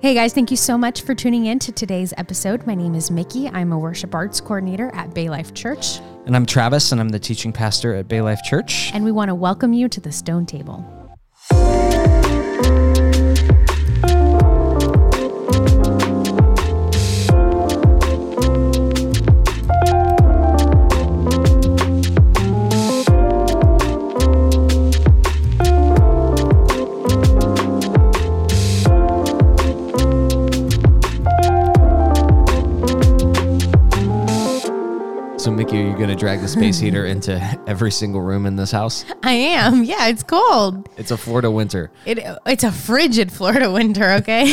Hey guys, thank you so much for tuning in to today's episode. My name is Mickey. I'm a worship arts coordinator at Bay Life Church, And I'm Travis, and I'm the teaching pastor at Bay Life Church. and we want to welcome you to the Stone Table. Drag the space heater into every single room in this house? I am. Yeah, it's cold. It's a Florida winter. It, it's a frigid Florida winter, okay?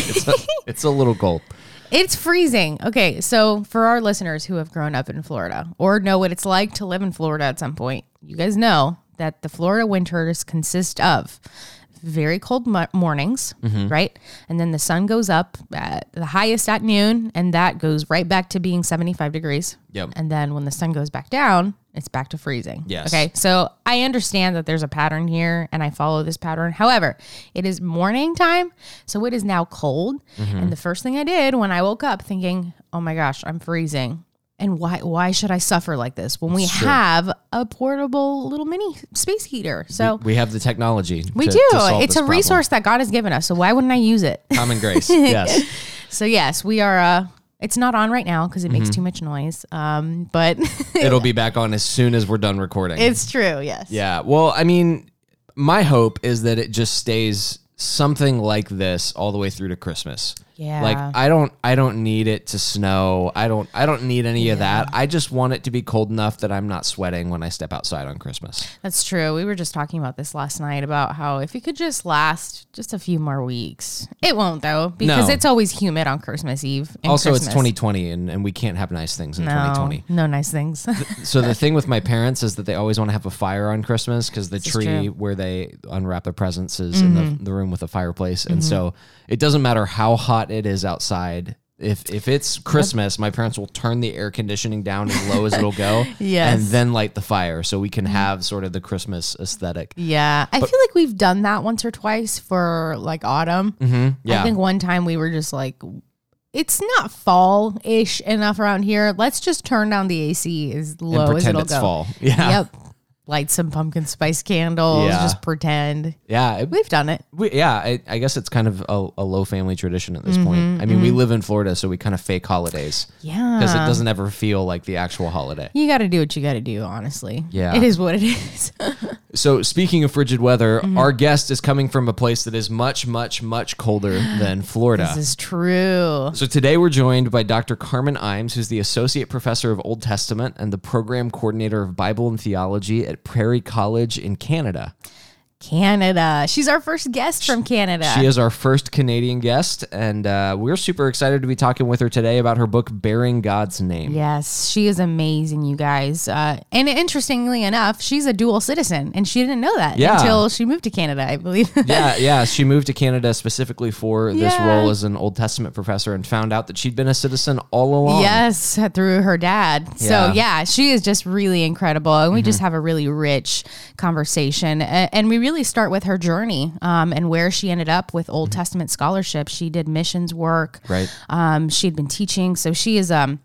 It's a little cold. It's freezing. Okay, so for our listeners who have grown up in Florida or know what it's like to live in Florida at some point, you guys know that the Florida winters consist of very cold mo- mornings, mm-hmm. right? And then the sun goes up at the highest at noon, and that goes right back to being 75 degrees. Yep. And then when the sun goes back down, it's back to freezing. Yes. Okay. So I understand that there's a pattern here and I follow this pattern. However, it is morning time. So it is now cold. Mm-hmm. And the first thing I did when I woke up thinking, oh my gosh, I'm freezing. And why why should I suffer like this when we have a portable little mini space heater? So We have the technology. we to- do. to it's a problem. resource that God has given us. So why wouldn't I use it? Common grace. Yes. So yes, we are uh it's not on right now because it Mm-hmm. makes too much noise. Um, but It'll be back on as soon as we're done recording. it's true, yes. yeah. Well, I mean, my hope is that it just stays something like this all the way through to Christmas. Yeah. Like I don't I don't need it to snow. I don't I don't need any of that. I just want it to be cold enough that I'm not sweating when I step outside on Christmas. That's true. We were just talking about this last night about how if it could just last just a few more weeks. It won't though, because No. it's always humid on Christmas Eve. and also, it's 2020 and, and we can't have nice things in No, 2020. no nice things. So the thing with my parents is that they always want to have a fire on Christmas because the is tree where they unwrap their presents is in the, mm-hmm. the room with a fireplace, and mm-hmm. so it doesn't matter how hot it is outside. If if it's Christmas, my parents will turn the air conditioning down as low as it'll go, Yes. and then light the fire so we can have sort of the Christmas aesthetic. yeah. I feel like we've done that once or twice for like autumn. Mm-hmm. Yeah, I think one time we were just like, it's not fall ish enough around here. Let's just turn down the AC as low and as pretend it'll it's go. fall. Yeah, Yep. Light some pumpkin spice candles. Yeah. Just pretend. yeah. it- We've done it. We, yeah, I, I guess it's kind of a, a low family tradition at this point. Mm-hmm, I mean, we live in Florida, so we kind of fake holidays Yeah. because it doesn't ever feel like the actual holiday. You got to do what you got to do, honestly. Yeah. It is what it is. So, speaking of frigid weather, Mm-hmm. our guest is coming from a place that is much, much, much colder than Florida. this is true. So, today we're joined by Dr. Carmen Imes, who's the Associate Professor of Old Testament and the Program Coordinator of Bible and Theology at Prairie College in Canada. Canada. She's our first guest from Canada. She is our first Canadian guest, and uh, we're super excited to be talking with her today about her book, Bearing God's Name. Yes, she is amazing, you guys. Uh, and interestingly enough, she's a dual citizen, and she didn't know that Yeah. until she moved to Canada, I believe. yeah, yeah. She moved to Canada specifically for this Yeah. role as an Old Testament professor and found out that she'd been a citizen all along. Yes, through her dad. So Yeah. yeah, she is just really incredible, and we just have a really rich conversation. And we really start with her journey um, and where she ended up with Old Testament scholarship. She did missions work. Right. Um, she'd been teaching, so she is um.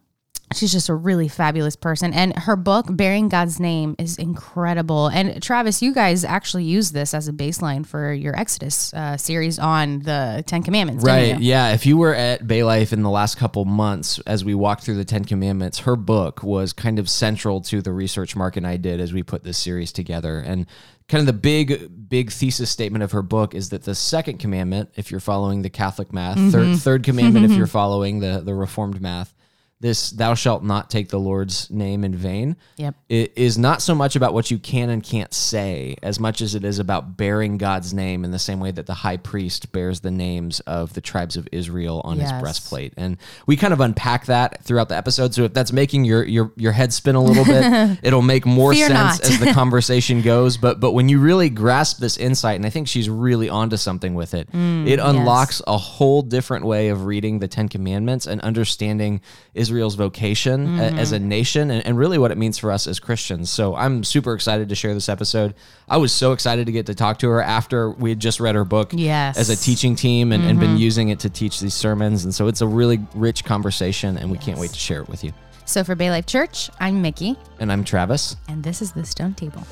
She's just a really fabulous person. And her book, Bearing God's Name, is incredible. And Travis, you guys actually used this as a baseline for your Exodus uh, series on the Ten Commandments. Right. Yeah. If you were at Bay Life in the last couple months as we walked through the Ten Commandments, her book was kind of central to the research Mark and I did as we put this series together. And kind of the big, big thesis statement of her book is that the second commandment, if you're following the Catholic math, third, mm-hmm. third commandment, if mm-hmm. you're following the, the Reformed math, this thou shalt not take the Lord's name in vain. Yep. It is not so much about what you can and can't say as much as it is about bearing God's name in the same way that the high priest bears the names of the tribes of Israel on his breastplate. And we kind of unpack that throughout the episode. So if that's making your your your head spin a little bit, it'll make more Fear sense as the conversation goes. But but when you really grasp this insight, and I think she's really onto something with it, mm, it unlocks a whole different way of reading the Ten Commandments and understanding is Israel's vocation a- as a mm-hmm. nation and, and really what it means for us as Christians. So I'm super excited to share this episode. I was so excited to get to talk to her after we had just read her book Yes. as a teaching team and, and been mm-hmm. using it to teach these sermons. And so it's a really rich conversation, and we can't wait to share it with you. So for Bay Life Church, I'm Mickey, And I'm Travis. and this is the Stone Table.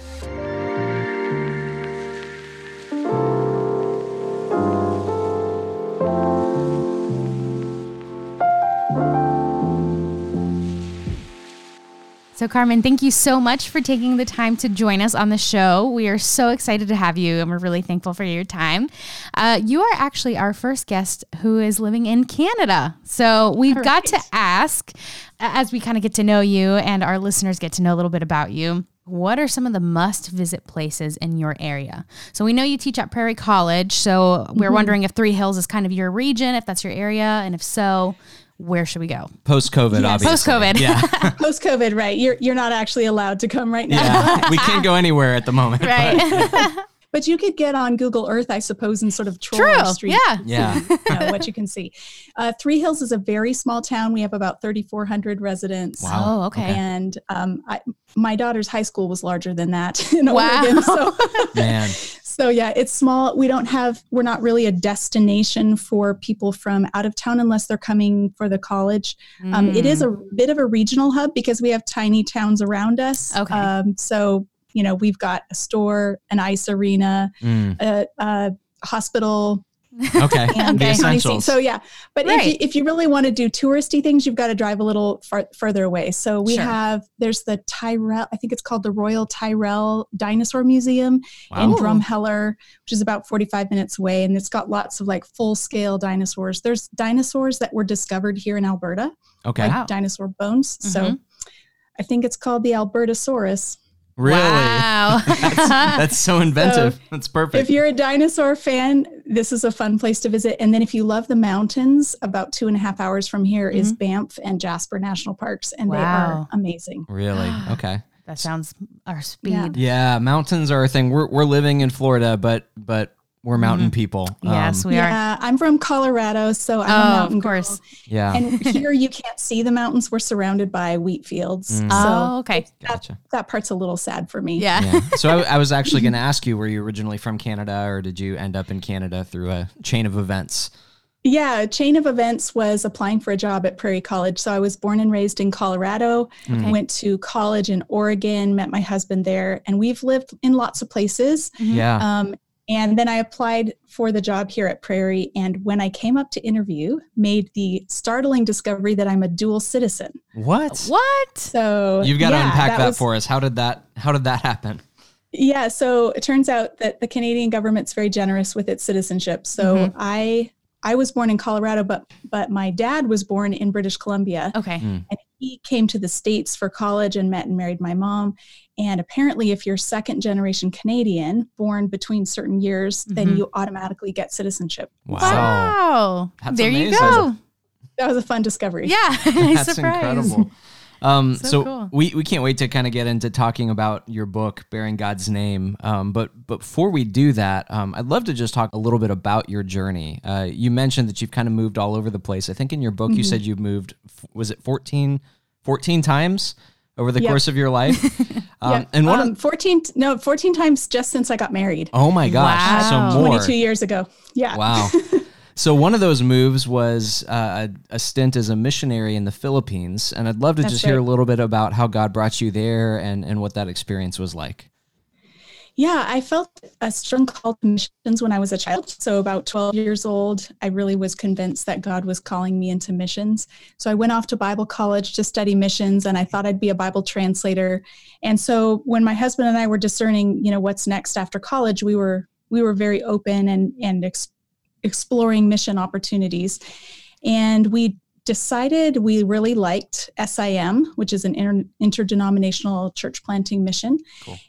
So, Carmen, thank you so much for taking the time to join us on the show. We are so excited to have you, and we're really thankful for your time. Uh, you are actually our first guest who is living in Canada. So, we've got to ask, as we kind of get to know you and our listeners get to know a little bit about you, what are some of the must visit places in your area? So, we know you teach at Prairie College. So, we're wondering if Three Hills is kind of your region, if that's your area, and if so, where should we go? Post COVID, Yes. obviously. Post-COVID. Yeah. Post COVID, right? You're you're not actually allowed to come right now. yeah. we can't go anywhere at the moment. Right. But you could get on Google Earth, I suppose, and sort of troll True. our street. Yeah. Yeah. you know, what you can see. Uh, Three Hills is a very small town. We have about 3,400 residents. Wow. Oh, okay. And um, I, my daughter's high school was larger than that in Wow. Oregon. So, Man. So yeah, it's small. We don't have, we're not really a destination for people from out of town unless they're coming for the college. Um, it is a bit of a regional hub because we have tiny towns around us. Okay. Um, so, you know, we've got a store, an ice arena, Mm. a, a hospital, Okay. and The Okay. essentials. So yeah, but if, you, if you really want to do touristy things, you've got to drive a little far, further away. So we Sure. have there's the Tyrrell, I think it's called the Royal Tyrrell Dinosaur Museum in Drumheller, which is about 45 minutes away, and it's got lots of like full scale dinosaurs. There's dinosaurs that were discovered here in Alberta, Okay. like Wow. dinosaur bones. So Mhm. I think it's called the Albertosaurus. Really? Wow. That's so inventive. That's perfect. If you're a dinosaur fan, this is a fun place to visit. And then if you love the mountains, about two and a half hours from here is mm-hmm. Banff and Jasper National Parks, and they are amazing. really? Okay. that sounds our speed. Yeah. Yeah, mountains are a thing. We're we're living in Florida, but but we're mountain people. Mm-hmm. Yes, Um, we are. yeah, I'm from Colorado, so I'm a Oh, mountain of course. girl. yeah. And here you can't see the mountains. We're surrounded by wheat fields. Mm. So Oh, okay. that, Gotcha. that part's a little sad for me. Yeah. yeah. So I, I was actually going to ask you, were you originally from Canada, or did you end up in Canada through a chain of events? Yeah, chain of events was applying for a job at Prairie College. So I was born and raised in Colorado, Okay. went to college in Oregon, met my husband there, and we've lived in lots of places. Mhm. Yeah. Um, and then I applied for the job here at Prairie. And when I came up to interview, made the startling discovery that I'm a dual citizen. what? What? So You've got to unpack that, was- for us. How did that How did that happen? Yeah, so it turns out that the Canadian government's very generous with its citizenship. So Mhm. I I was born in Colorado, but but my dad was born in British Columbia. Okay. Mm. and he came to the states for college and met and married my mom and apparently if you're second generation canadian born between certain years then Mhm. you automatically get citizenship Wow. Wow. That's there you go. that was a fun discovery Yeah. nice That's surprise. incredible. Um, So so cool. we, we can't wait to kind of get into talking about your book, Bearing God's Name. Um, but, but before we do that, um, I'd love to just talk a little bit about your journey. Uh, you mentioned that you've kind of moved all over the place. I think in your book you Mm-hmm. said you've moved, was it 14, 14 times over the Yep. course of your life? um, yeah. And one um, of, 14 no 14 times just since i got married oh my gosh, Wow. so more. 22 years ago yeah Wow. So one of those moves was uh, a, a stint as a missionary in the Philippines, and I'd love to That's just hear a little bit about how God brought you there and and what that experience was like. Yeah, I felt a strong call to missions when I was a child. So, about 12 years old, I really was convinced that God was calling me into missions. So, I went off to Bible college to study missions, and I thought I'd be a Bible translator. And so, when my husband and I were discerning, you know, what's next after college, we were we were very open and and ex- exploring mission opportunities. And we decided we really liked SIM, which is an inter- interdenominational church planting mission.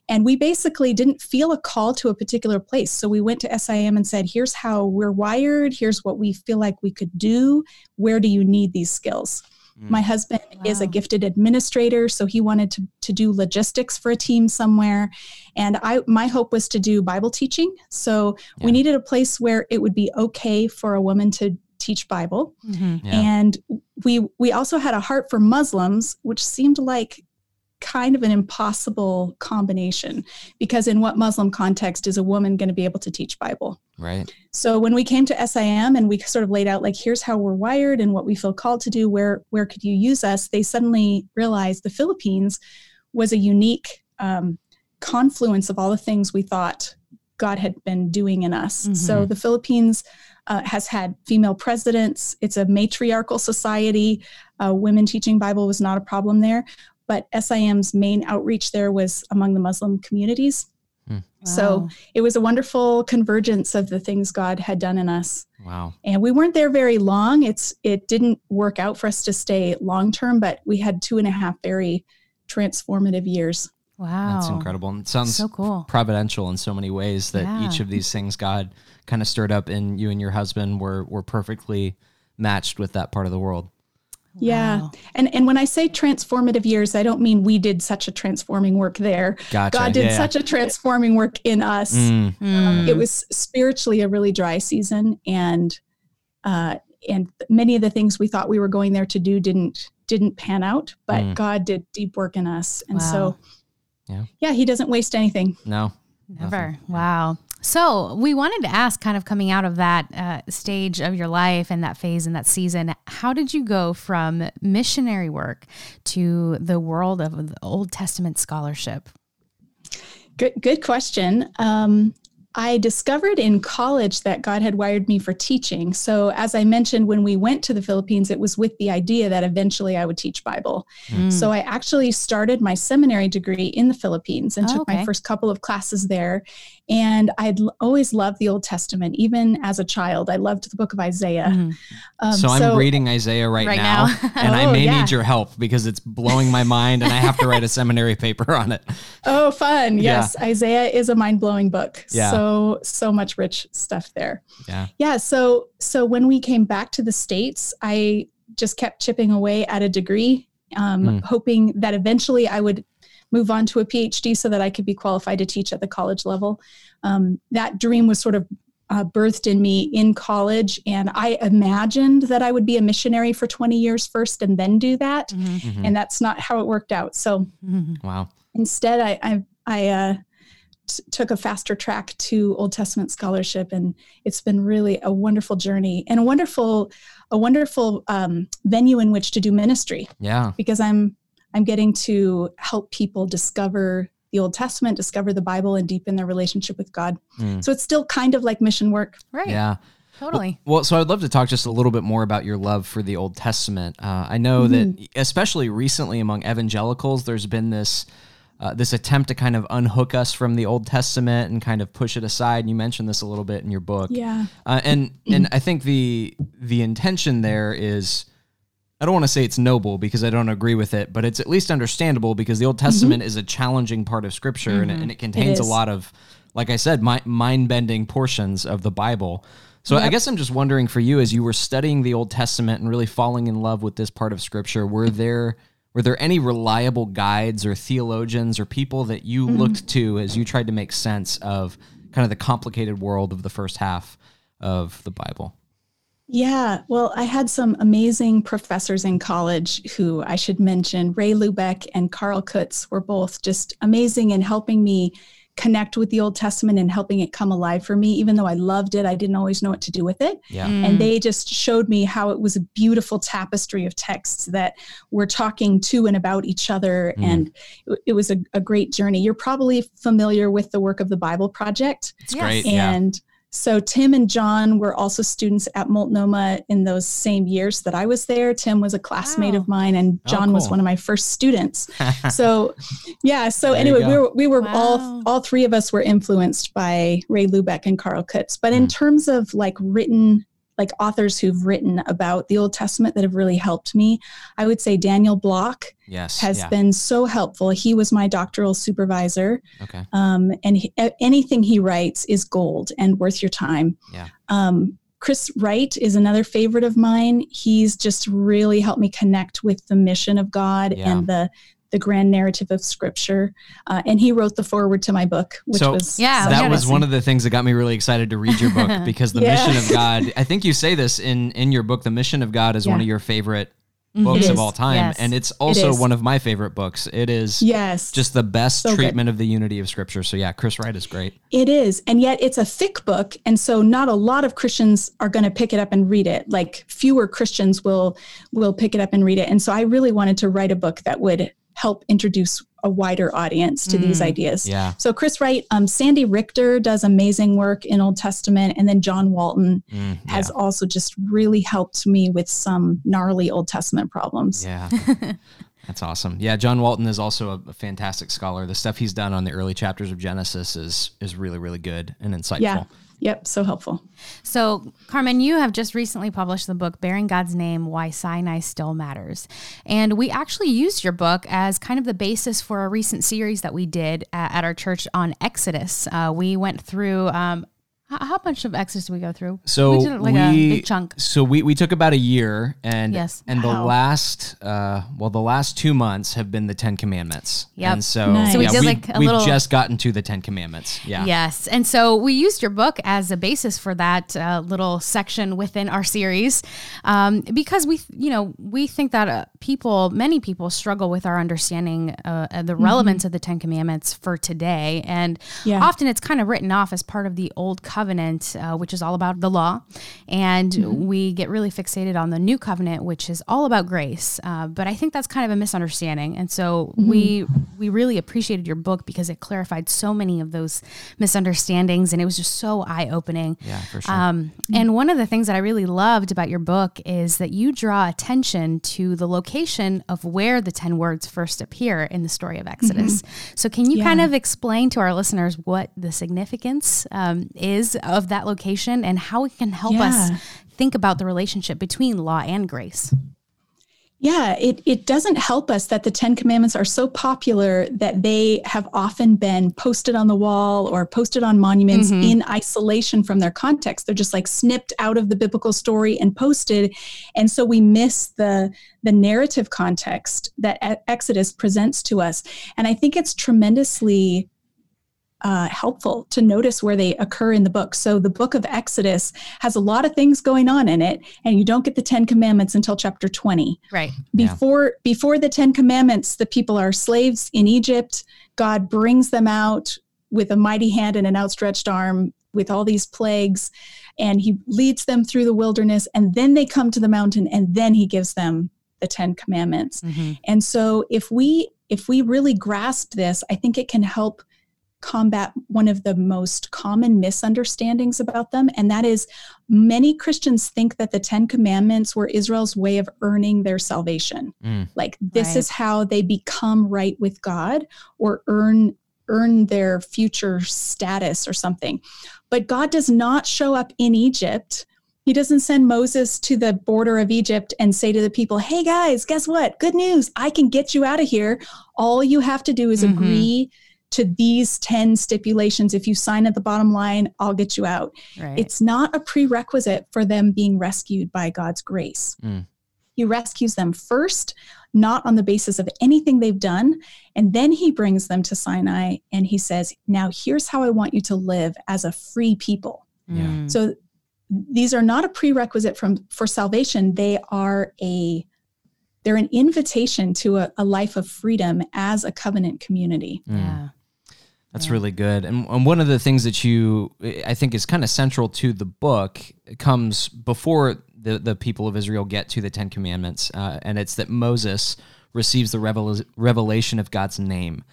And we basically didn't feel a call to a particular place. So we went to SIM and said, here's how we're wired, here's what we feel like we could do. Where do you need these skills? Mm. My husband is a gifted administrator, so he wanted to, to do logistics for a team somewhere. And I my hope was to do Bible teaching. So Yeah. we needed a place where it would be okay for a woman to teach Bible. Mhm. Yeah. And we we also had a heart for Muslims, which seemed like kind of an impossible combination because in what Muslim context is a woman going to be able to teach Bible? right. So when we came to SIM and we sort of laid out like here's how we're wired and what we feel called to do, where where could you use us? They suddenly realized the Philippines was a unique um, confluence of all the things we thought God had been doing in us. So the Philippines uh, has had female presidents. It's a matriarchal society. Uh, women teaching Bible was not a problem there. But SIM's main outreach there was among the Muslim communities. Hmm. So Wow. it was a wonderful convergence of the things God had done in us. Wow. And we weren't there very long. It's it didn't work out for us to stay long term, but we had two and a half very transformative years. wow. That's incredible. And it sounds So cool. providential in so many ways that Yeah. each of these things God kind of stirred up in you and your husband were were perfectly matched with that part of the world. Yeah. Wow. And and when I say transformative years, I don't mean we did such a transforming work there. Gotcha. God did Yeah. such a transforming work in us. Mm, Mm. It was spiritually a really dry season and uh and many of the things we thought we were going there to do didn't didn't pan out, but Mm. God did deep work in us. And Wow. so Yeah. yeah, he doesn't waste anything. no. Never. Wow. So we wanted to ask, kind of coming out of that uh, stage of your life and that phase and that season, how did you go from missionary work to the world of the Old Testament scholarship? Good, good question. Um, I discovered in college that God had wired me for teaching. So, as I mentioned, when we went to the Philippines, it was with the idea that eventually I would teach Bible. Mm. So, I actually started my seminary degree in the Philippines and Oh, took okay. my first couple of classes there. And I'd l- always loved the Old Testament, even as a child. I loved the book of Isaiah. Mhm. Um, so I'm reading Isaiah right, Right now, now. and I Oh, may yeah. need your help because it's blowing my mind, and I have to write a seminary paper on it. Oh, fun. Yeah. Yes. Isaiah is a mind blowing book. Yeah. So, so much rich stuff there. Yeah. Yeah. So, so when we came back to the States, I just kept chipping away at a degree, um, Mm. hoping that eventually I would move on to a PhD so that I could be qualified to teach at the college level. Um, that dream was sort of uh, birthed in me in college, and I imagined that I would be a missionary for 20 years first and then do that. Mhm. Mhm. And that's not how it worked out. So, Mhm. Wow. instead i i, I uh, t- took a faster track to old testament scholarship and it's been really a wonderful journey and a wonderful a wonderful um, venue in which to do ministry Yeah. because i'm i'm getting to help people discover the old testament discover the bible and deepen their relationship with god Mm. so it's still kind of like mission work Right. Yeah. Totally. Well, so I'd love to talk just a little bit more about your love for the Old Testament. Uh, I know that, especially recently among evangelicals, there's been this uh, this attempt to kind of unhook us from the Old Testament and kind of push it aside. And you mentioned this a little bit in your book. yeah Uh, and and I think the the intention there is I don't want to say it's noble because I don't agree with it, but it's at least understandable because the Old mm-hmm. Testament is a challenging part of Scripture and, it, mm-hmm. and it contains a lot of, like I said, mi- mind bending portions of the Bible. So I guess I'm just wondering for you as you were studying the Old Testament and really falling in love with this part of Scripture, were there were there any reliable guides or theologians or people that you mm-hmm. looked to as you tried to make sense of kind of the complicated world of the first half of the Bible? Yeah, well, I had some amazing professors in college who I should mention. Ray Lubeck and Karl Kutz were both just amazing in helping me connect with the Old Testament and helping it come alive for me. Even though I loved it, I didn't always know what to do with it. Yeah. Mm. And they just showed me how it was a beautiful tapestry of texts that were talking to and about each other. Mm. And it, it was a, a great journey. You're probably familiar with the work of the Bible Project. It's Yes. great. Yeah. And so Tim and John were also students at Multnomah in those same years that I was there. Tim was a classmate Wow. of mine, and Oh, John was one of my first students. So, yeah. So There anyway, we were we were Wow. all all three of us were influenced by Ray Lubeck and Karl Kutz. But in Mm. terms of like written like authors who've written about the Old Testament that have really helped me, I would say Daniel Block yes. has yeah. been so helpful. He was my doctoral supervisor Okay. um, and he, anything he writes is gold and worth your time. Yeah. Um, Chris Wright is another favorite of mine. He's just really helped me connect with the mission of God Yeah. and the the grand narrative of Scripture. Uh, and he wrote the foreword to my book, which So- was Yeah, so that was one of the things that got me really excited to read your book because the Yeah. mission of God. I think you say this in in your book. The mission of God is one of your favorite books of all time, Yes. and it's also is. one of my favorite books. It is Yes. just the best So good. treatment of the unity of Scripture. So yeah, Chris Wright is great. It is. And yet it's a thick book. And so not a lot of Christians are going to pick it up and read it. Like fewer Christians will will pick it up and read it. And so I really wanted to write a book that would help introduce a wider audience to these ideas. Yeah. So Chris Wright, um, Sandy Richter does amazing work in Old Testament, and then John Walton Mm, has also just really helped me with some gnarly Old Testament problems. Yeah. That's awesome. Yeah, John Walton is also a, a fantastic scholar. The stuff he's done on the early chapters of Genesis is is really really good and insightful. Yeah. Yep. So helpful. So, Carmen, you have just recently published the book Bearing God's Name Why Sinai Still Matters. And we actually used your book as kind of the basis for a recent series that we did at, our church on Exodus. Uh, we went through, um, how, how much of Exodus did we go through? So we did like a big chunk. So we, we took about a year, and Yes. and the last uh, well the last two months have been the Ten Commandments. Yep. And so, Nice. So we yeah, did we, like a we've little- just gotten to the Ten Commandments. Yeah. Yes. And so we used your book as a basis for that uh, little section within our series um, because we, you know, we think that uh, people, many people struggle with our understanding uh, of the relevance of the Ten Commandments for today. And Yeah. often it's kind of written off as part of the Old Covenant, uh, which is all about the law. And we get really fixated on the New Covenant, which is all about grace. Uh, but I think that's kind of a misunderstanding. And so we we really appreciated your book because it clarified so many of those misunderstandings, and it was just so eye opening. Yeah, for sure. Um, and one of the things that I really loved about your book is that you draw attention to the location of where the 10 words first appear in the story of Exodus. So, can you Yeah. kind of explain to our listeners what the significance um, is of that location and how it can help us think about the relationship between law and grace? Yeah, it, it doesn't help us that the Ten Commandments are so popular that they have often been posted on the wall or posted on monuments mm-hmm. in isolation from their context. They're just like snipped out of the biblical story and posted. And so we miss the, the narrative context that Exodus presents to us. And I think it's tremendously uh, helpful to notice where they occur in the book. So the book of Exodus has a lot of things going on in it, and you don't get the Ten Commandments until chapter 20 Right. Yeah. before before the 10 commandments the people are slaves in egypt god brings them out with a mighty hand and an outstretched arm with all these plagues and he leads them through the wilderness and then they come to the mountain and then he gives them the 10 commandments and so if we if we really grasp this i think it can help combat one of the most common misunderstandings about them and that is many christians think that the 10 commandments were israel's way of earning their salvation Mm. like this Right. is how they become right with god or earn earn their future status or something but god does not show up in egypt he doesn't send Moses to the border of Egypt and say to the people, Hey guys, guess what? Good news. I can get you out of here. All you have to do is Mhm. agree to these 10 stipulations. If you sign at the bottom line, I'll get you out. Right. It's not a prerequisite for them being rescued by God's grace. Mm. He rescues them first, not on the basis of anything they've done. And then he brings them to Sinai and he says, Now here's how I want you to live as a free people. Yeah. Mm. So these are not a prerequisite from for salvation. They are a they're an invitation to a, a life of freedom as a covenant community. Mm. Yeah. That's Yeah. really good. And, and one of the things that you, I think, is kind of central to the book comes before the, the people of Israel get to the Ten Commandments. Uh, and it's that Moses receives the revel- revelation of God's name.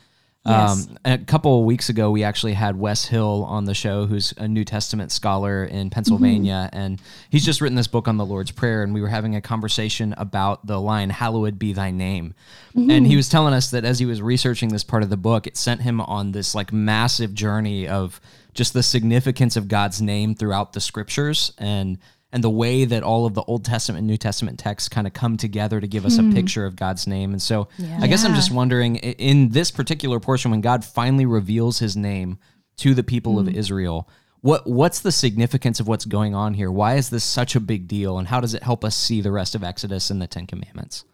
Yes. Um, a couple of weeks ago, we actually had Wes Hill on the show, who's a New Testament scholar in Pennsylvania, and he's just written this book on the Lord's Prayer. And we were having a conversation about the line "Hallowed be Thy name," and he was telling us that as he was researching this part of the book, it sent him on this like massive journey of just the significance of God's name throughout the Scriptures and and the way that all of the Old Testament and New Testament texts kind of come together to give us a hmm. picture of God's name. And so Yeah. I guess I'm just wondering in this particular portion when God finally reveals his name to the people of hmm. Israel, what what's the significance of what's going on here? Why is this such a big deal and how does it help us see the rest of Exodus and the 10 commandments?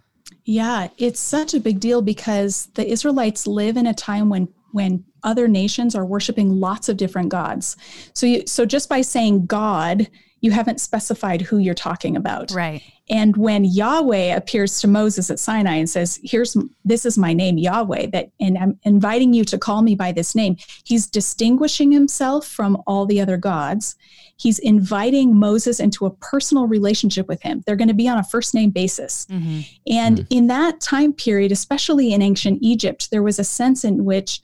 Yeah, it's such a big deal because the Israelites live in a time when when other nations are worshiping lots of different gods. So you so just by saying God, you haven't specified who you're talking about. Right. And when Yahweh appears to Moses at Sinai and says, "Here's this is my name, Yahweh," that and I'm inviting you to call me by this name, he's distinguishing himself from all the other gods. He's inviting Moses into a personal relationship with him. They're going to be on a first name basis. Mm-hmm. And mm in that time period, especially in ancient Egypt, there was a sense in which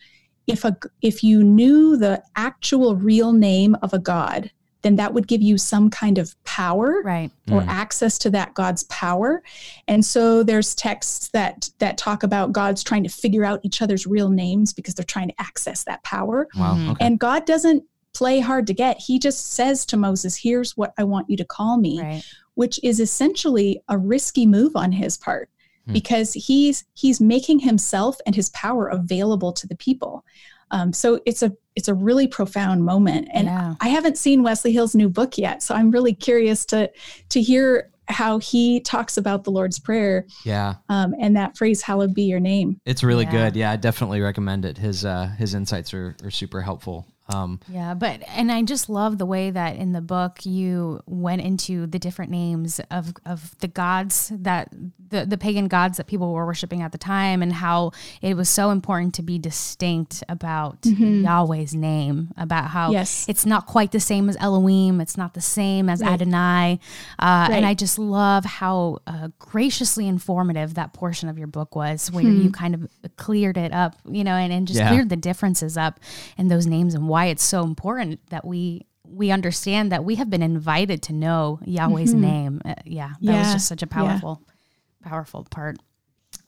if a if you knew the actual real name of a god, then that would give you some kind of power right. or mm. access to that god's power and so there's texts that that talk about gods trying to figure out each other's real names because they're trying to access that power wow. Mm-hmm. Okay. and god doesn't play hard to get he just says to moses here's what i want you to call me right. which is essentially a risky move on his part hmm. because he's he's making himself and his power available to the people um, so it's a it's a really profound moment. And yeah. I haven't seen Wesley Hill's new book yet, so I'm really curious to to hear how he talks about the Lord's Prayer. Yeah. Um, and that phrase, "Hallowed be your name." It's really yeah. good. Yeah, I definitely recommend it. His uh, his insights are, are super helpful. Um, yeah, but and I just love the way that in the book you went into the different names of of the gods that the the pagan gods that people were worshiping at the time, and how it was so important to be distinct about mm-hmm. Yahweh's name, about how yes. it's not quite the same as Elohim, it's not the same as right. Adonai, uh, right. and I just love how uh, graciously informative that portion of your book was, where hmm. you kind of cleared it up, you know, and, and just yeah. cleared the differences up in those names and why why it's so important that we we understand that we have been invited to know Yahweh's mm-hmm. name. Uh, yeah, that yeah. was just such a powerful, yeah. powerful part.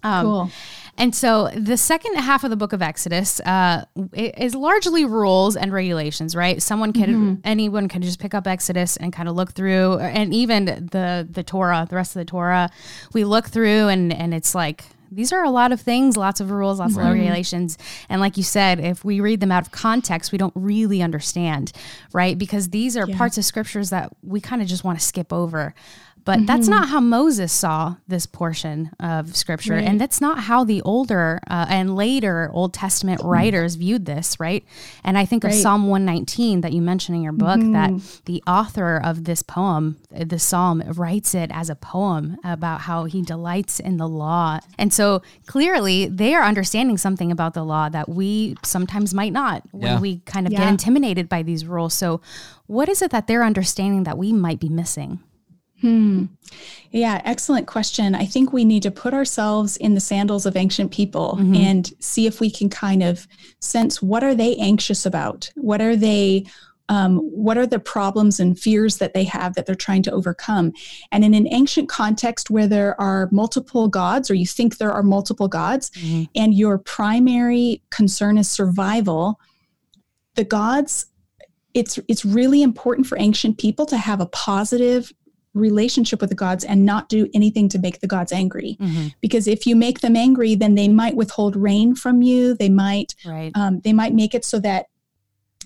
Um, cool. And so the second half of the book of Exodus uh, is largely rules and regulations, right? Someone can, mm-hmm. anyone can just pick up Exodus and kind of look through, and even the the Torah, the rest of the Torah, we look through, and and it's like these are a lot of things, lots of rules, lots right. of regulations. And like you said, if we read them out of context, we don't really understand, right? Because these are yeah. parts of scriptures that we kind of just want to skip over. But mm-hmm. that's not how Moses saw this portion of scripture. Right. And that's not how the older uh, and later Old Testament writers viewed this, right? And I think right. of Psalm 119 that you mentioned in your book, mm-hmm. that the author of this poem, the psalm, writes it as a poem about how he delights in the law. And so clearly they are understanding something about the law that we sometimes might not when yeah. we kind of yeah. get intimidated by these rules. So, what is it that they're understanding that we might be missing? Hmm. Yeah, excellent question. I think we need to put ourselves in the sandals of ancient people mm-hmm. and see if we can kind of sense what are they anxious about? What are they um, what are the problems and fears that they have that they're trying to overcome? And in an ancient context where there are multiple gods, or you think there are multiple gods, mm-hmm. and your primary concern is survival, the gods it's it's really important for ancient people to have a positive relationship with the gods and not do anything to make the gods angry. Mm-hmm. Because if you make them angry, then they might withhold rain from you. They might right. um, they might make it so that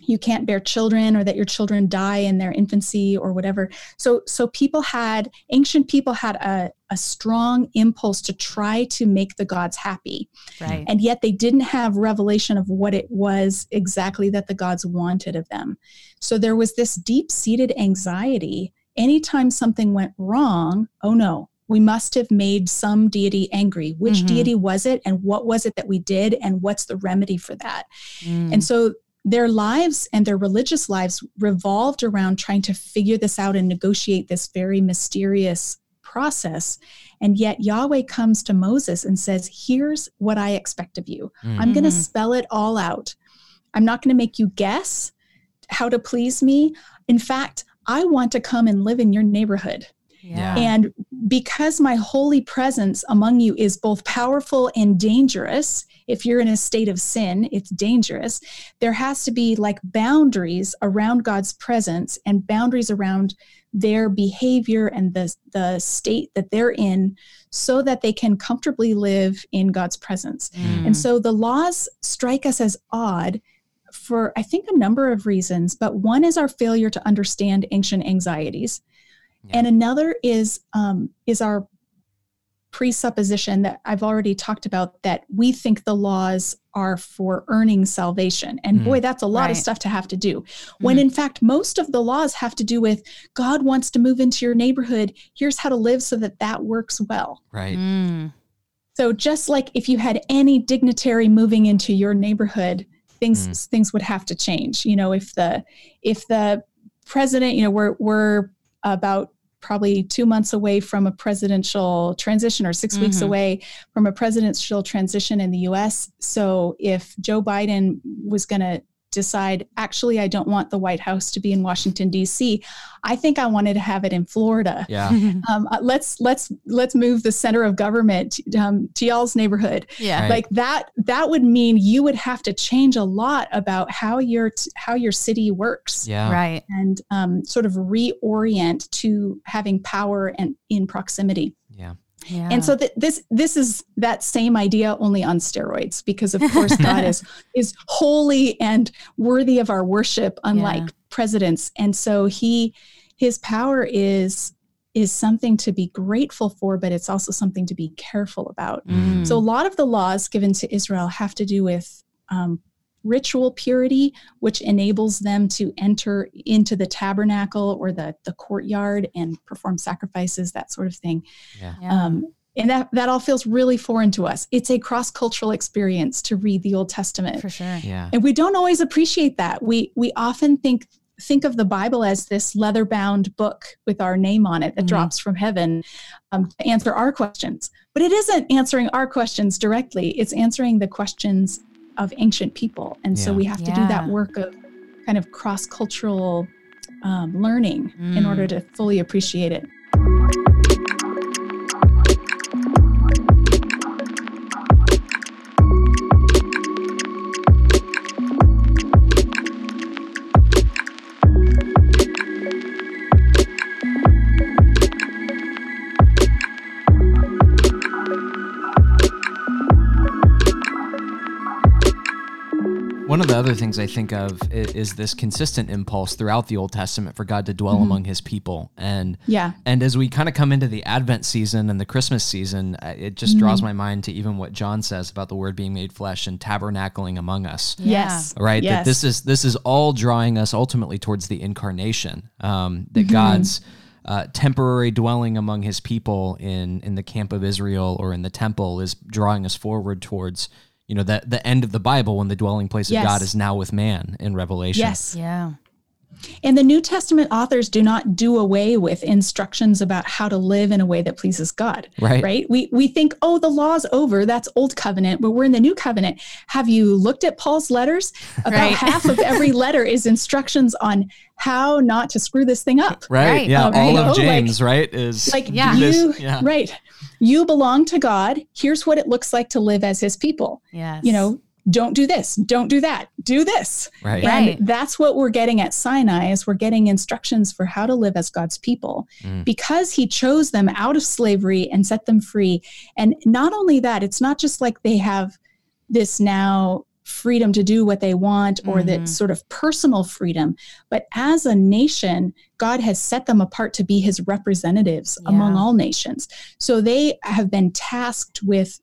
you can't bear children or that your children die in their infancy or whatever. So so people had ancient people had a, a strong impulse to try to make the gods happy. Right. And yet they didn't have revelation of what it was exactly that the gods wanted of them. So there was this deep-seated anxiety anytime something went wrong, oh no, we must have made some deity angry. Which mm-hmm. deity was it? And what was it that we did? And what's the remedy for that? Mm. And so their lives and their religious lives revolved around trying to figure this out and negotiate this very mysterious process. And yet Yahweh comes to Moses and says, Here's what I expect of you. Mm-hmm. I'm going to spell it all out. I'm not going to make you guess how to please me. In fact, I want to come and live in your neighborhood. Yeah. And because my holy presence among you is both powerful and dangerous, if you're in a state of sin, it's dangerous. There has to be like boundaries around God's presence and boundaries around their behavior and the, the state that they're in so that they can comfortably live in God's presence. Mm. And so the laws strike us as odd for, I think, a number of reasons, but one is our failure to understand ancient anxieties. Yeah. And another is um, is our presupposition that I've already talked about that we think the laws are for earning salvation. And Mm. boy, that's a lot Right. of stuff to have to do. When in fact, most of the laws have to do with God wants to move into your neighborhood. Here's how to live so that that works well. Right. Mm. So just like if you had any dignitary moving into your neighborhood, things things would have to change. You know, if the if the president, you know, we're we're about probably two months away from a presidential transition or 6 weeks Mhm. away from a presidential transition in the US. So if Joe Biden was going to decide, actually, I don't want the White House to be in Washington, D.C., I think I wanted to have it in Florida Yeah. um, uh, let's let's let's move the center of government um, to y'all's neighborhood yeah. Right. like that that would mean you would have to change a lot about how your t- how your city works Yeah. Right. and um, sort of reorient to having power and in proximity Yeah. Yeah. and so th- this this is that same idea only on steroids because of course God is is holy and worthy of our worship unlike Yeah. presidents and so he his power is is something to be grateful for but it's also something to be careful about Mm. so a lot of the laws given to Israel have to do with um, ritual purity, which enables them to enter into the tabernacle or the, the courtyard and perform sacrifices, that sort of thing. Yeah. yeah. Um, and that, that all feels really foreign to us. It's a cross cultural experience to read the Old Testament. for sure. Yeah. And we don't always appreciate that. We we often think think of the Bible as this leather bound book with our name on it that Mhm. drops from heaven um, to answer our questions. But it isn't answering our questions directly. It's answering the questions of ancient people. And so we have to do that work of kind of cross cultural um, learning in Mm. order to fully appreciate it. One of the other things I think of i- is this consistent impulse throughout the Old Testament for God to dwell Mm-hmm. among his people. And Yeah. and as we kind of come into the Advent season and the Christmas season, uh, it just draws my mind to even what John says about the word being made flesh and tabernacling among us. Yes. Right? That this is this is all drawing us ultimately towards the incarnation. Um, that Mm-hmm. God's uh, temporary dwelling among his people in in the camp of Israel or in the temple is drawing us forward towards you know the the end of the Bible when the dwelling place of God is now with man in Revelation. Yes. Yeah. And the New Testament authors do not do away with instructions about how to live in a way that pleases God. Right. Right? We we think, oh, the law's over. That's old covenant, but we're in the new covenant. Have you looked at Paul's letters? About Right. half of every letter is instructions on how not to screw this thing up. Right. Right. Yeah. Um, all you of know, like- James, right, is Like Yeah. you Yeah. right. You belong to God. Here's what it looks like to live as his people. Yes. You know, don't do this, don't do that, do this. Right. Right. And that's what we're getting at Sinai is we're getting instructions for how to live as God's people Mm. because he chose them out of slavery and set them free. And not only that, it's not just like they have this now freedom to do what they want or Mhm. that sort of personal freedom, but as a nation, God has set them apart to be his representatives among all nations. So they have been tasked with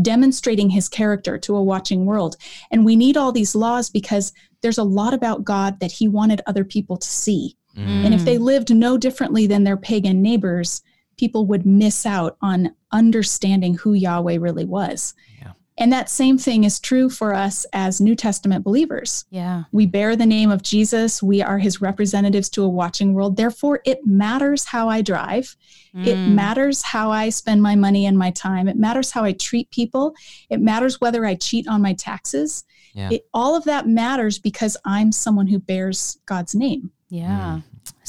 demonstrating his character to a watching world. And we need all these laws because there's a lot about God that he wanted other people to see. Mm. And if they lived no differently than their pagan neighbors, people would miss out on understanding who Yahweh really was. Yeah. And that same thing is true for us as New Testament believers. Yeah. We bear the name of Jesus. We are his representatives to a watching world. Therefore, it matters how I drive. It Mm. matters how I spend my money and my time. It matters how I treat people. It matters whether I cheat on my taxes. Yeah. It, all of that matters because I'm someone who bears God's name. Yeah.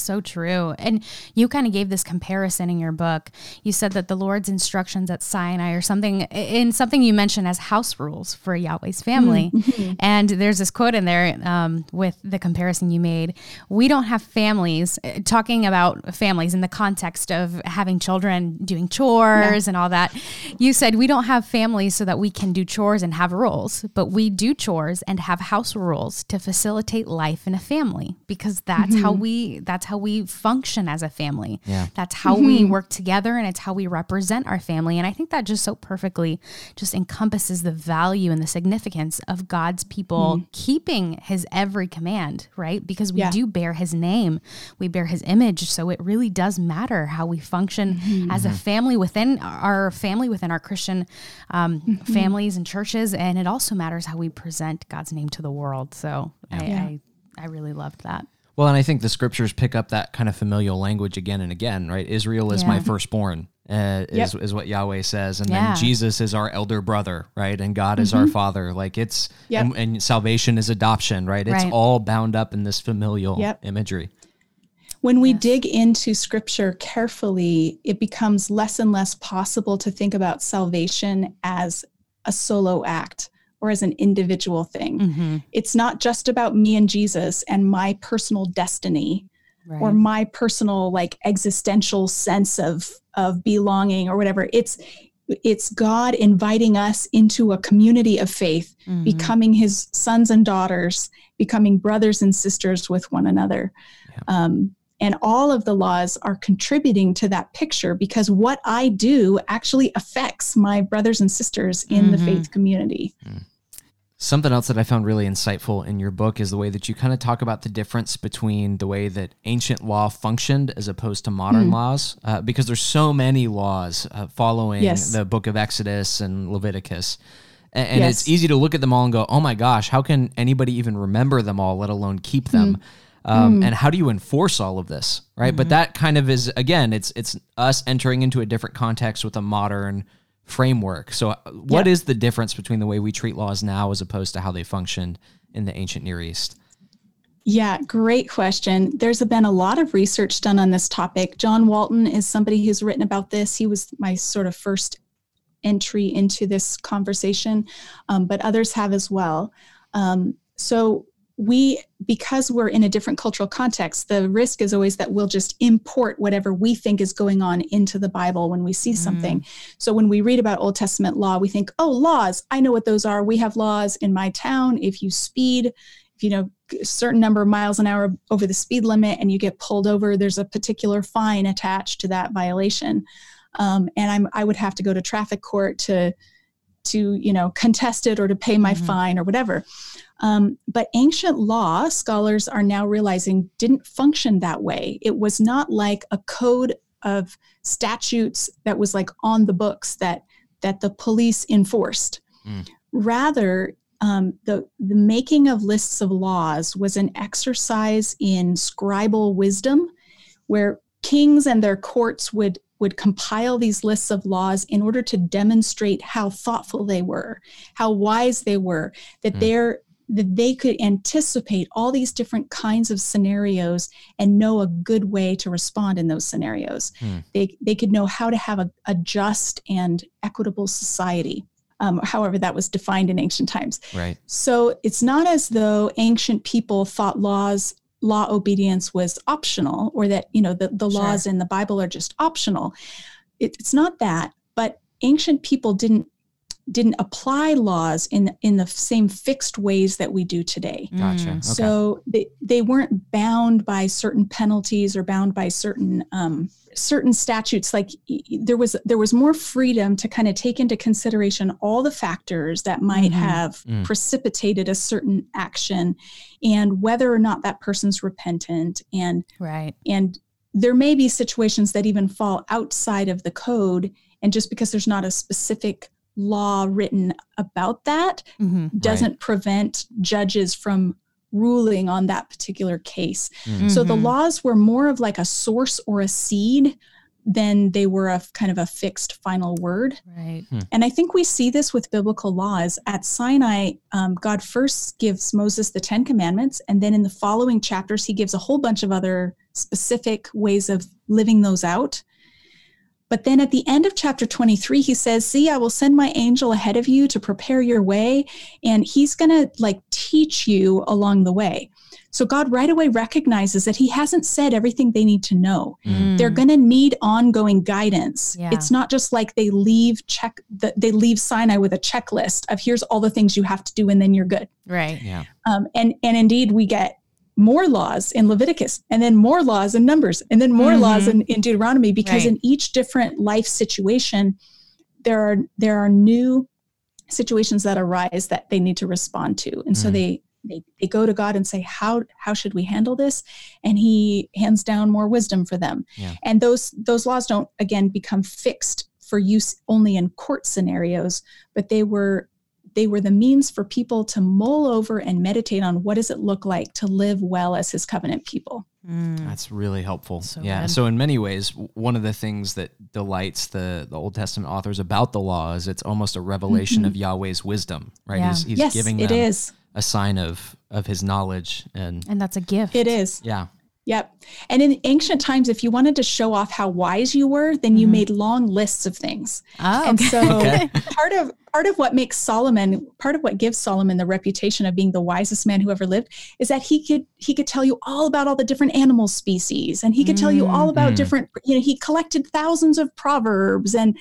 So true. And you kind of gave this comparison in your book. You said that the Lord's instructions at Sinai or something in something you mentioned as house rules for Yahweh's family. And there's this quote in there um, with the comparison you made. We don't have families, uh, talking about families in the context of having children doing chores and all that. You said we don't have families so that we can do chores and have rules, but we do chores and have house rules to facilitate life in a family because that's how we that's how we function as a family. Yeah. That's how we mm-hmm. work together and it's how we represent our family. And I think that just so perfectly just encompasses the value and the significance of God's people mm-hmm. keeping his every command, right? Because we Yeah. do bear his name, we bear his image. So it really does matter how we function mm-hmm. as a family within our family, within our Christian um, families and churches. And it also matters how we present God's name to the world. So I, Yeah. I, I really loved that. Well, and I think the scriptures pick up that kind of familial language again and again, right? Israel is my firstborn, uh, is, Yep. is what Yahweh says. And Yeah. then Jesus is our elder brother, right? And God is our father. Like it's, Yep. and, and salvation is adoption, right? It's Right. all bound up in this familial Yep. imagery. When we dig into scripture carefully, it becomes less and less possible to think about salvation as a solo act or as an individual thing. Mm-hmm. It's not just about me and Jesus and my personal destiny Right. or my personal like existential sense of of belonging or whatever. It's it's God inviting us into a community of faith, Mhm. becoming his sons and daughters, becoming brothers and sisters with one another. Um, and all of the laws are contributing to that picture because what I do actually affects my brothers and sisters in the Mhm. faith community. Something else that I found really insightful in your book is the way that you kind of talk about the difference between the way that ancient law functioned as opposed to modern Hmm. laws, uh, because there's so many laws uh, following Yes. the book of Exodus and Leviticus. A- And, Yes. it's easy to look at them all and go, oh my gosh, how can anybody even remember them all, let alone keep them? Hmm. Um, And how do you enforce all of this, right? But that kind of is again, it's it's us entering into a different context with a modern framework. So, uh, what is Yeah. the difference between the way we treat laws now as opposed to how they functioned in the ancient Near East? Yeah, great question. There's been a lot of research done on this topic. John Walton is somebody who's written about this. He was my sort of first entry into this conversation, um, but others have as well. Um, so, we, because we're in a different cultural context, the risk is always that we'll just import whatever we think is going on into the Bible when we see something. So, when we read about Old Testament law, we think, oh, laws, I know what those are. We have laws in my town. If you speed, if you know a certain number of miles an hour over the speed limit and you get pulled over, there's a particular fine attached to that violation. Um, and I'm I would have to go to traffic court to to you know contest it or to pay my Mhm. fine or whatever. Um, but ancient law scholars are now realizing didn't function that way. It was not like a code of statutes that was like on the books that that the police enforced. Mm. Rather, um, the the making of lists of laws was an exercise in scribal wisdom, where kings and their courts would would compile these lists of laws in order to demonstrate how thoughtful they were, how wise they were, that Mm. they're that they could anticipate all these different kinds of scenarios and know a good way to respond in those scenarios. Hmm. They, they could know how to have a, a just and equitable society, um, however, that was defined in ancient times. Right. So it's not as though ancient people thought laws law obedience was optional or that you know the, the Sure. laws in the bible are just optional it, it's not that but ancient people didn't didn't apply laws in in the same fixed ways that we do today Gotcha. Mm. Okay. so they, they weren't bound by certain penalties or bound by certain um, certain statutes. Like y- y- there was there was more freedom to kind of take into consideration all the factors that might Mhm. have Mm. precipitated a certain action, and whether or not that person's repentant. And Right. and there may be situations that even fall outside of the code, and just because there's not a specific law written about that hmm doesn't prevent judges from ruling on that particular case. Mm. So the Mhm. laws were more of like a source or a seed than they were a kind of a fixed final word. Right. And I think we see this with biblical laws. At Sinai, um, God first gives Moses the Ten Commandments, and then in the following chapters, he gives a whole bunch of other specific ways of living those out. But then at the end of chapter 23, he says, See, I will send my angel ahead of you to prepare your way, and he's going to like teach you along the way. So God right away recognizes that he hasn't said everything they need to know Mm. they're going to need ongoing guidance Yeah. it's not just like they leave check the, they leave sinai with a checklist of here's all the things you have to do and then you're good Right. Yeah. um, and and indeed we get more laws in Leviticus, and then more laws in Numbers, and then more mm-hmm. laws in, in, Deuteronomy, because right. in each different life situation, there are there are new situations that arise that they need to respond to, and mm. so they they, they go to God and say, how, how should we handle this? And he hands down more wisdom for them. Yeah. And those, those laws don't, again, become fixed for use only in court scenarios, but they were they were the means for people to mull over and meditate on what does it look like to live well as his covenant people. Mm. That's really helpful. So yeah. Good. So in many ways, one of the things that delights the, the Old Testament authors about the law is it's almost a revelation mm-hmm. of Yahweh's wisdom, right? Yeah. He's, he's yes, giving them it is a sign of of his knowledge and and that's a gift. It is. Yeah. Yep. And in ancient times, if you wanted to show off how wise you were, then you mm-hmm. made long lists of things. Oh, and so okay. part of part of what makes Solomon, part of what gives Solomon the reputation of being the wisest man who ever lived, is that he could he could tell you all about all the different animal species, and he could mm-hmm. tell you all about mm-hmm. different. You know, he collected thousands of proverbs, and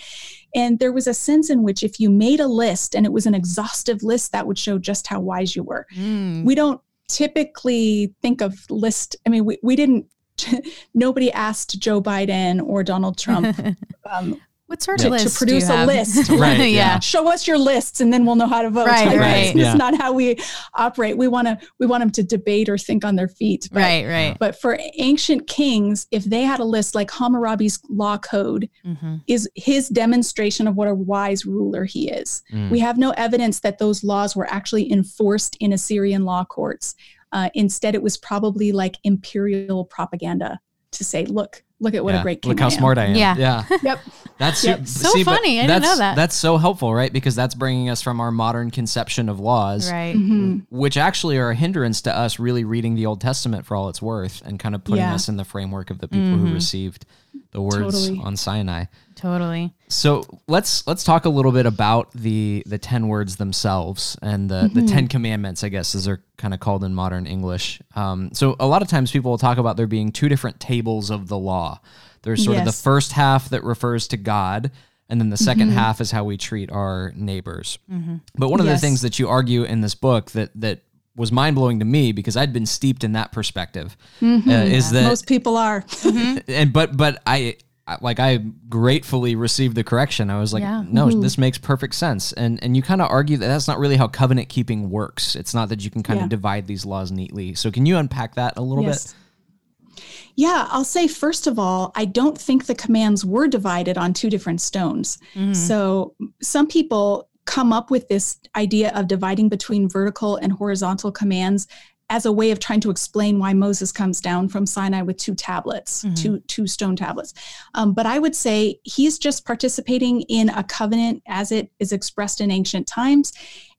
and there was a sense in which if you made a list and it was an exhaustive list, that would show just how wise you were. Mm. We don't typically think of list i mean we, we didn't nobody asked joe biden or donald trump um, what sort of list to produce a list right yeah. show us your lists and then we'll know how to vote right right, right. Yeah. not how we operate we want to we want them to debate or think on their feet but, right right but for ancient kings if they had a list like hammurabi's law code mm-hmm. is his demonstration of what a wise ruler he is mm. we have no evidence that those laws were actually enforced in assyrian law courts uh, instead it was probably like imperial propaganda to say look look at what yeah. a great king look how I smart I am. Yeah. Yeah. yep. That's yep. so see, funny. I didn't know that. That's so helpful, right? Because that's bringing us from our modern conception of laws, right? Mm-hmm. Which actually are a hindrance to us really reading the Old Testament for all it's worth, and kind of putting yeah. us in the framework of the people mm-hmm. who received the words totally. on Sinai. Totally. So let's let's talk a little bit about the the ten words themselves and the mm-hmm. the Ten Commandments, I guess, as they're kind of called in modern English. Um, so a lot of times people will talk about there being two different tables of the law. There's sort yes. of the first half that refers to God, and then the 2nd mm-hmm. half is how we treat our neighbors. Mm-hmm. But one of yes. the things that you argue in this book that that was mind blowing to me because I'd been steeped in that perspective mm-hmm. uh, is that most people are, and but but I like I gratefully received the correction. I was like, yeah. no, mm-hmm. this makes perfect sense. And and you kind of argue that that's not really how covenant keeping works. It's not that you can kind yeah. of divide these laws neatly. So can you unpack that a little yes. bit? Yeah, I'll say first of all, I don't think the commands were divided on two different stones. Mm-hmm. So some people come up with this idea of dividing between vertical and horizontal commands as a way of trying to explain why Moses comes down from Sinai with two tablets, mm-hmm. two two stone tablets. Um, but I would say he's just participating in a covenant as it is expressed in ancient times,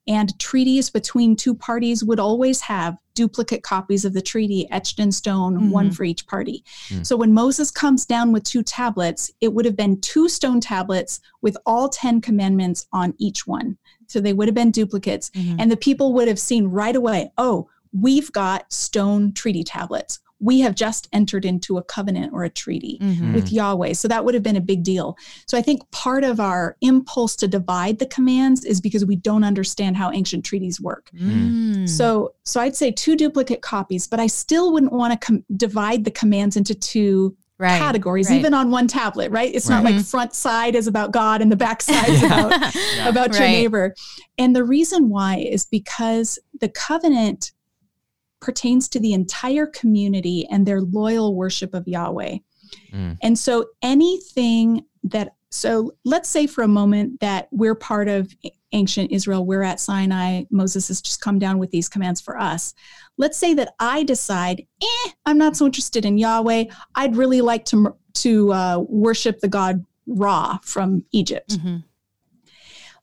and treaties between two parties would always have duplicate copies of the treaty etched in stone, mm-hmm. one for each party. Mm. So when Moses comes down with two tablets, it would have been two stone tablets with all 10 commandments on each one. So they would have been duplicates. Mm-hmm. And the people would have seen right away, oh, we've got stone treaty tablets we have just entered into a covenant or a treaty mm-hmm. with Yahweh. So that would have been a big deal. So I think part of our impulse to divide the commands is because we don't understand how ancient treaties work. Mm. So so I'd say two duplicate copies, but I still wouldn't want to com- divide the commands into two Right, categories, right. even on one tablet, right? It's right. not like front side is about God and the back side is about, yeah. about your neighbor. And the reason why is because the covenant pertains to the entire community and their loyal worship of Yahweh. Mm. And so anything that so let's say for a moment that we're part of ancient Israel, we're at Sinai, Moses has just come down with these commands for us. Let's say that I decide, eh, I'm not so interested in Yahweh. I'd really like to, to uh, worship the god Ra from Egypt. Mm-hmm.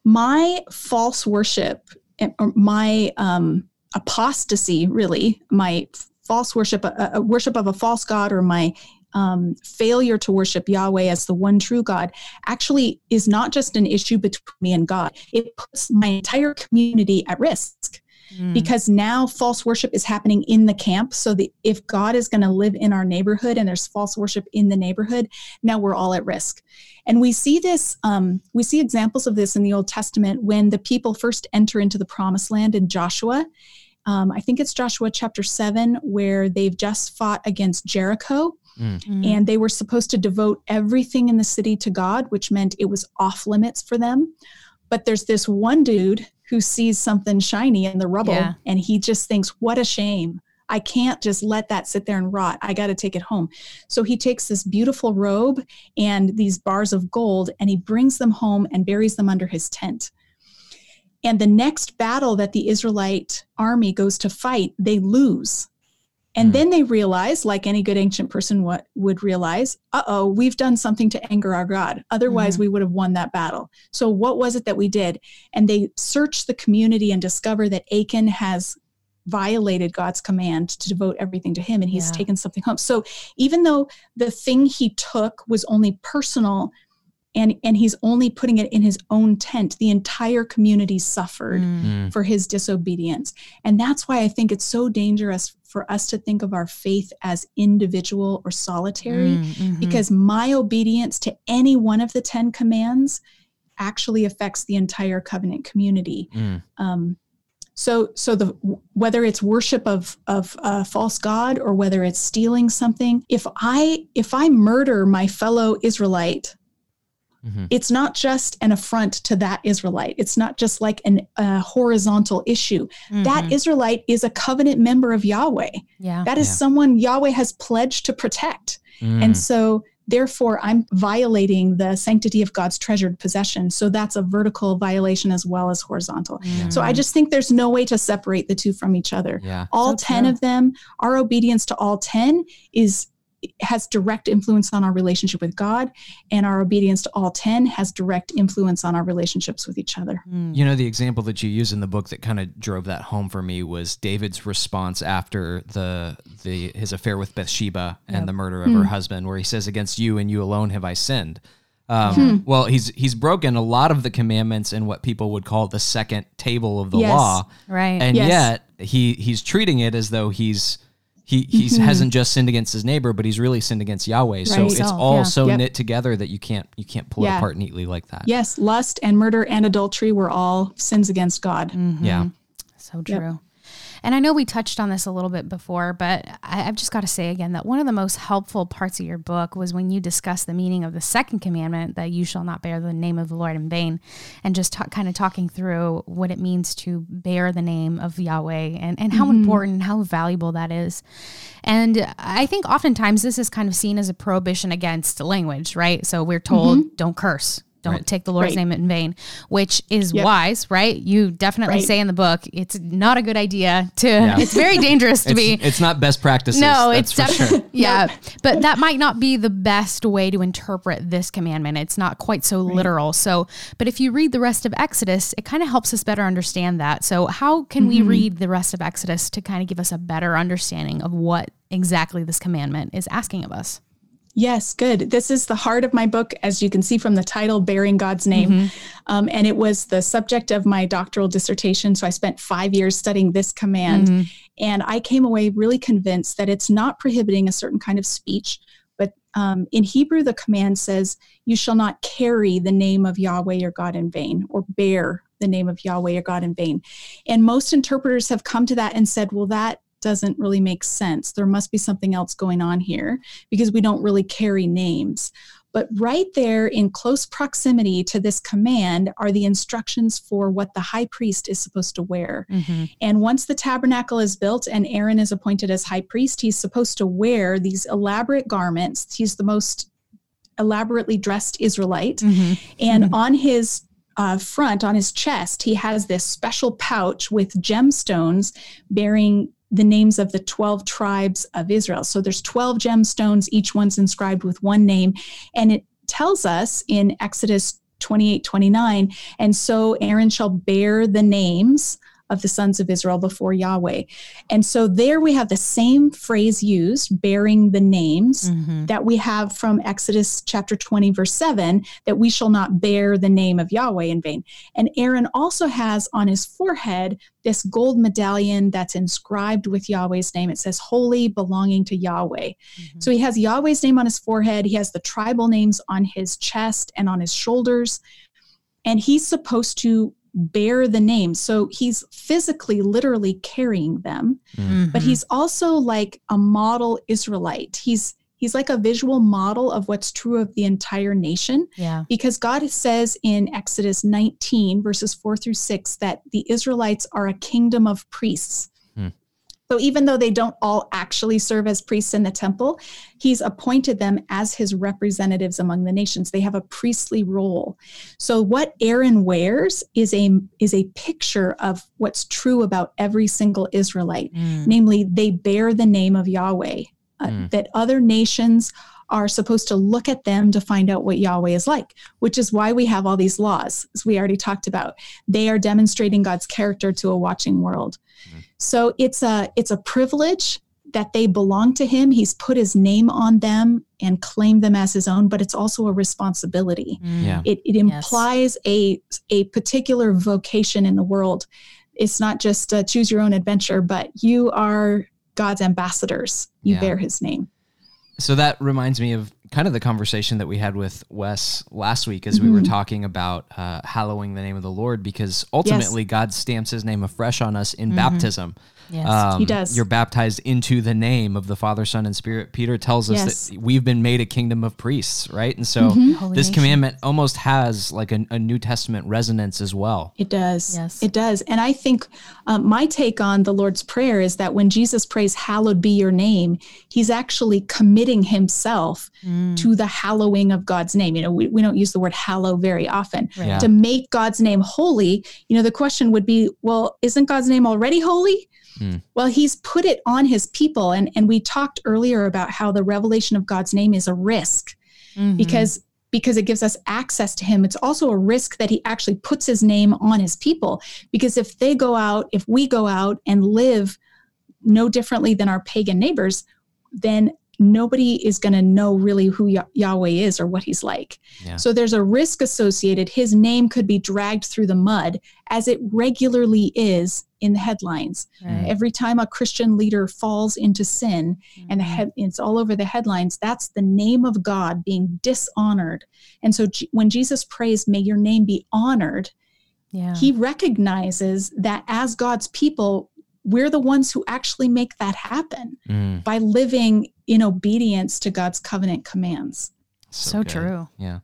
My false worship, eh, or my um, apostasy, really, my false worship, a, a worship of a false god, or my um, failure to worship Yahweh as the one true God actually is not just an issue between me and God. It puts my entire community at risk. Mm. Because now false worship is happening in the camp. So that if God is going to live in our neighborhood and there's false worship in the neighborhood, now we're all at risk. And we see this, um, we see examples of this in the Old Testament when the people first enter into the promised land in Joshua Um, I think it's Joshua chapter 7, where they've just fought against Jericho. Mm-hmm. And they were supposed to devote everything in the city to God, which meant it was off limits for them. But there's this one dude who sees something shiny in the rubble Yeah. and he just thinks, what a shame. I can't just let that sit there and rot. I got to take it home. So he takes this beautiful robe and these bars of gold and he brings them home and buries them under his tent. And the next battle that the Israelite army goes to fight, they lose. And Hmm. then they realize, like any good ancient person what would realize, uh oh, we've done something to anger our God. Otherwise, we would have won that battle. So, what was it that we did? And they search the community and discover that Achan has violated God's command to devote everything to him and he's Yeah. taken something home. So, even though the thing he took was only personal, and, and he's only putting it in his own tent. The entire community suffered Mm. for his disobedience. And that's why I think it's so dangerous for us to think of our faith as individual or solitary, Mm-hmm. because my obedience to any one of the 10 commands actually affects the entire covenant community. Mm. Um, so, so the whether it's worship of of a false god or whether it's stealing something, if I if I murder my fellow Israelite, Mhm. it's not just an affront to that Israelite. It's not just like an a horizontal issue. That Mhm. Israelite is a covenant member of Yahweh. yeah. That is Yeah. someone Yahweh has pledged to protect. Mm. And so, therefore, I'm violating the sanctity of God's treasured possession. So, that's a vertical violation as well as horizontal. So, I just think there's no way to separate the two from each other. yeah. All So 10 true. of them, our obedience to all 10 is has direct influence on our relationship with God and our obedience to all 10 has direct influence on our relationships with each other. Mm. You know, the example that you use in the book that kind of drove that home for me was David's response after the the his affair with Bathsheba and the murder of her husband, where he says, "Against you and you alone have I sinned." Um, Well, he's he's broken a lot of the commandments in what people would call the second table of the Yes. law, Right. and Yes. yet he he's treating it as though he's he he's mm-hmm. hasn't just sinned against his neighbor, but he's really sinned against Yahweh. So Right. it's all yeah. so Yep. knit together that you can't you can't pull it apart neatly like that. Yes, lust and murder and adultery were all sins against God. Mm-hmm. Yeah. Mm-hmm. So true. And I know we touched on this a little bit before, but I, I've just got to say again that one of the most helpful parts of your book was when you discuss the meaning of the second commandment that you shall not bear the name of the Lord in vain, and just ta- kind of talking through what it means to bear the name of Yahweh and, and how mm-hmm. important how valuable that is. And I think oftentimes this is kind of seen as a prohibition against language, right? So we're told mm-hmm. don't curse. Don't Right. take the Lord's Right. name in vain, which is Yep. wise, right? You definitely Right. say in the book it's not a good idea to. Yeah. It's very dangerous to It's, be. it's not best practices. No, that's it's for sure. definitely yeah, but that might not be the best way to interpret this commandment. It's not quite so literal. So, but if you read the rest of Exodus, it kind of helps us better understand that. So, how can we Mm-hmm. read the rest of Exodus to kind of give us a better understanding of what exactly this commandment is asking of us? Yes, good. This is the heart of my book, as you can see from the title, Bearing God's Name. Um, and it was the subject of my doctoral dissertation. So I spent five years studying this command. And I came away really convinced that it's not prohibiting a certain kind of speech. But um, in Hebrew, the command says, You shall not carry the name of Yahweh your God in vain, or bear the name of Yahweh your God in vain. And most interpreters have come to that and said, Well, that doesn't really make sense. There must be something else going on here because we don't really carry names. But right there in close proximity to this command are the instructions for what the high priest is supposed to wear. Mm-hmm. And once the tabernacle is built and Aaron is appointed as high priest, he's supposed to wear these elaborate garments. He's the most elaborately dressed Israelite. Mm-hmm. And mm-hmm. on his uh, front, on his chest, he has this special pouch with gemstones bearing the names of the 12 tribes of Israel. So there's 12 gemstones, each one's inscribed with one name. And it tells us in Exodus 28 29, and so Aaron shall bear the names of the sons of Israel before Yahweh. And so there we have the same phrase used, bearing the names, mm-hmm. that we have from Exodus chapter 20, verse 7, that we shall not bear the name of Yahweh in vain. And Aaron also has on his forehead this gold medallion that's inscribed with Yahweh's name. It says, Holy, belonging to Yahweh. Mm-hmm. So he has Yahweh's name on his forehead, he has the tribal names on his chest and on his shoulders. And he's supposed to bear the name. So he's physically, literally carrying them, Mm-hmm. but he's also like a model Israelite. He's he's like a visual model of what's true of the entire nation Yeah. because God says in Exodus 19, verses 4 through 6, that the Israelites are a kingdom of priests. So even though they don't all actually serve as priests in the temple, he's appointed them as his representatives among the nations. They have a priestly role. So what Aaron wears is a is a picture of what's true about every single Israelite. Mm. Namely, they bear the name of Yahweh. Uh, Mm. That other nations are supposed to look at them to find out what Yahweh is like, which is why we have all these laws, as we already talked about. They are demonstrating God's character to a watching world. So it's a it's a privilege that they belong to him. He's put his name on them and claimed them as his own, but it's also a responsibility. Mm. Yeah. It, it implies a a particular vocation in the world. It's not just uh, choose your own adventure, but you are God's ambassadors. You Yeah. bear His name. So that reminds me of kind of the conversation that we had with Wes last week as we were Mhm. talking about uh, hallowing the name of the Lord, because ultimately God stamps his name afresh on us in Mhm. baptism. Yes. Um, He does. You're baptized into the name of the Father, Son, and Spirit. Peter tells us Yes. that we've been made a kingdom of priests, right? And so Mhm. This nation. commandment almost has like a, a New Testament resonance as well. It does. Yes. It does. And I think um, my take on the Lord's Prayer is that when Jesus prays, Hallowed be your name, he's actually committing himself Mm. to the hallowing of God's name. You know, we, we don't use the word hallow very often. Right. Yeah. To make God's name holy, you know, the question would be, well, isn't God's name already holy? Hmm. Well, he's put it on his people. And, and we talked earlier about how the revelation of God's name is a risk Mhm. because because it gives us access to him it's also a risk that he actually puts his name on his people because if they go out if we go out and live no differently than our pagan neighbors then nobody is going to know really who Yahweh is or what he's like. Yeah. So there's a risk associated. His name could be dragged through the mud as it regularly is in the headlines. Right. Every time a Christian leader falls into sin and the Mhm. head, it's all over the headlines, that's the name of God being dishonored. And so J- when Jesus prays, may your name be honored, yeah. he recognizes that as God's people, we're the ones who actually make that happen Mm, by living in obedience to God's covenant commands. So good. true. Yeah.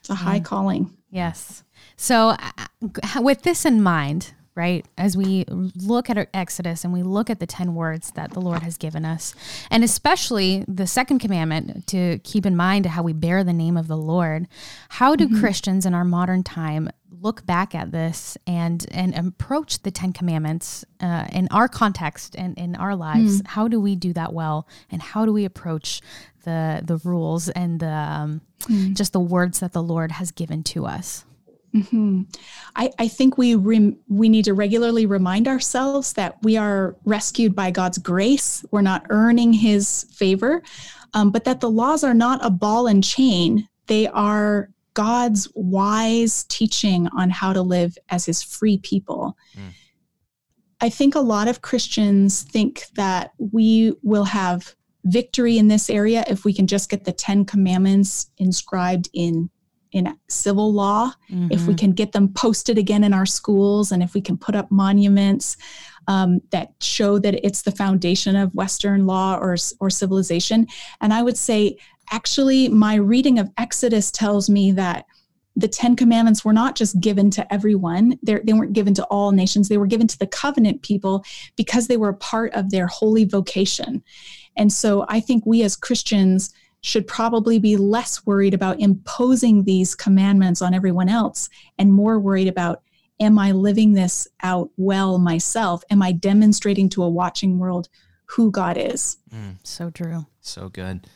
It's a high Yeah. calling. Yes. So, uh, with this in mind, right, as we look at our Exodus and we look at the 10 words that the Lord has given us, and especially the second commandment to keep in mind how we bear the name of the Lord, how do Christians in our modern time look back at this and and approach the 10 commandments uh, in our context and in our lives? How do we do that well? And how do we approach the the rules and the um, just the words that the Lord has given to us? Hmm I, I think we rem, we need to regularly remind ourselves that we are rescued by God's grace. We're not earning His favor, um, but that the laws are not a ball and chain. They are God's wise teaching on how to live as His free people. Mm. I think a lot of Christians think that we will have victory in this area if we can just get the Ten Commandments inscribed in in civil law if we Mhm. can get them posted again in our schools and if we can put up monuments um, that show that it's the foundation of western law or, or civilization. And i would say actually my reading of exodus tells me that the ten commandments were not just given to everyone. They're, they weren't given to all nations. They were given to the covenant people because they were a part of their holy vocation. And so i think we as christians should probably be less worried about imposing these commandments on everyone else and more worried about am I living this out well myself? Am I demonstrating to a watching world who God is? Mm, so true. so good.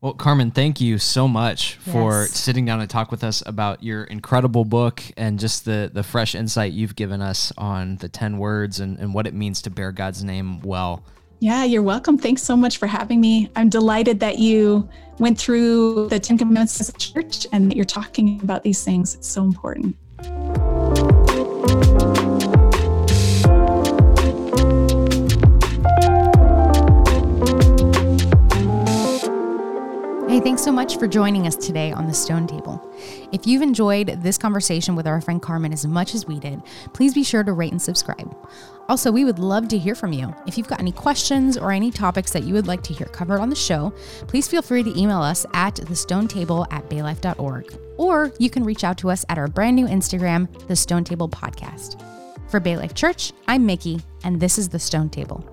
Well, Carmen, thank you so much for Yes. sitting down and talk with us about your incredible book and just the the fresh insight you've given us on the 10 words and, and what it means to bear God's name well. Yeah, you're welcome. Thanks so much for having me. I'm delighted that you went through the Ten Commandments as a church and that you're talking about these things. It's so important. Thanks so much for joining us today on the Stone Table. If you've enjoyed this conversation with our friend Carmen as much as we did, please be sure to rate and subscribe. Also, we would love to hear from you. If you've got any questions or any topics that you would like to hear covered on the show, please feel free to email us at thestonetable at baylife.org. Or you can reach out to us at our brand new Instagram, The Stone Table Podcast. For Bay Life Church, I'm Mickey, and this is The Stone Table.